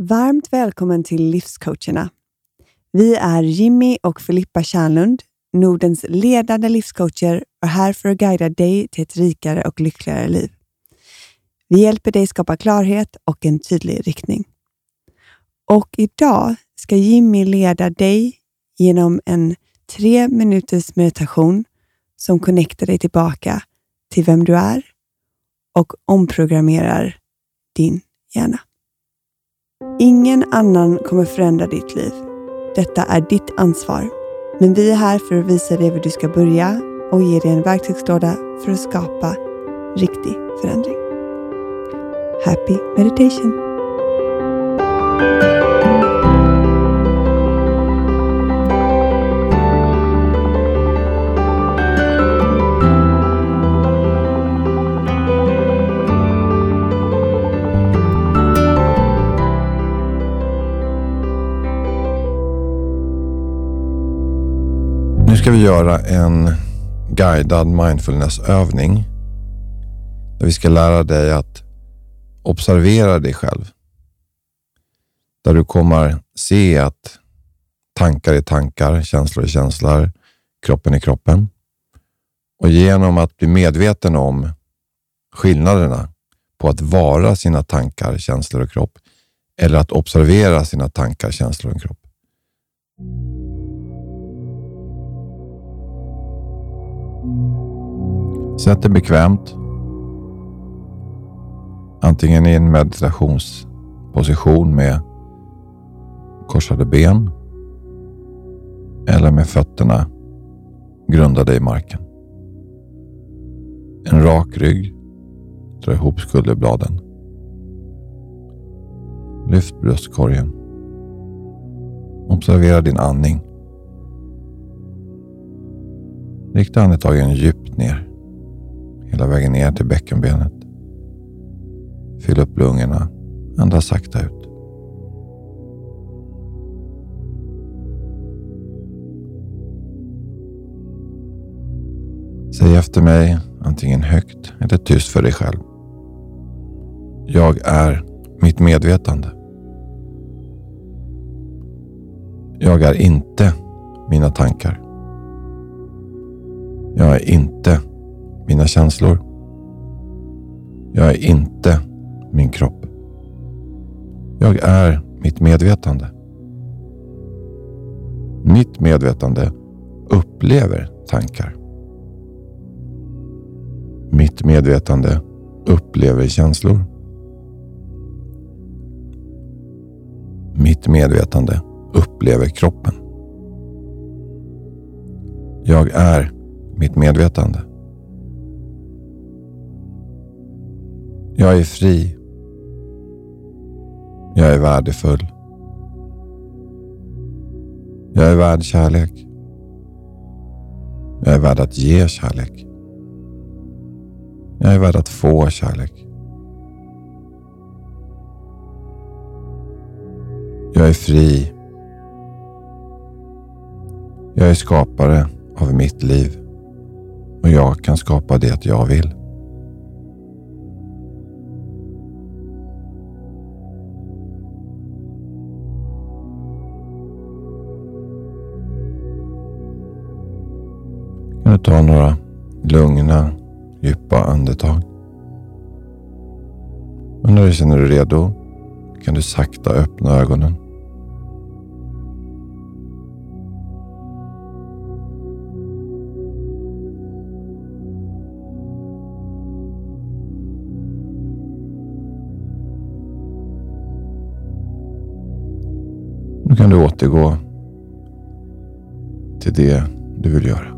Varmt välkommen till Livscoacherna. Vi är Jimmy och Filippa Kärnlund, Nordens ledande livscoacher och här för att guida dig till ett rikare och lyckligare liv. Vi hjälper dig skapa klarhet och en tydlig riktning. Och idag ska Jimmy leda dig genom en tre minuters meditation som connectar dig tillbaka till vem du är och omprogrammerar din hjärna. Ingen annan kommer förändra ditt liv. Detta är ditt ansvar. Men vi är här för att visa dig var du ska börja och ge dig en verktygslåda för att skapa riktig förändring. Happy meditation! Ska vi göra en guidad mindfulnessövning. Där vi ska lära dig att observera dig själv. Där du kommer se att tankar är tankar, känslor är känslor, kroppen är kroppen. Och genom att bli medveten om skillnaderna på att vara sina tankar, känslor och kropp eller att observera sina tankar, känslor och kropp. Sätt dig bekvämt. Antingen i en meditationsposition med korsade ben eller med fötterna grundade i marken. En rak rygg. Dra ihop skulderbladen. Lyft bröstkorgen. Observera din andning. Rikta andetagen djupt ner. Hela vägen ner till bäckenbenet. Fyll upp lungorna. Andas sakta ut. Säg efter mig, antingen högt eller tyst för dig själv. Jag är mitt medvetande. Jag är inte mina tankar. Jag är inte mina känslor. Jag är inte min kropp. Jag är mitt medvetande. Mitt medvetande upplever tankar. Mitt medvetande upplever känslor. Mitt medvetande upplever kroppen. Jag är mitt medvetande. Jag är fri. Jag är värdefull. Jag är värd kärlek. Jag är värd att ge kärlek. Jag är värd att få kärlek. Jag är fri. Jag är skapare av mitt liv och jag kan skapa det jag vill. Kan du ta några lugna, djupa andetag. Och när du känner dig redo kan du sakta öppna ögonen. Kan du återgå till det du vill göra.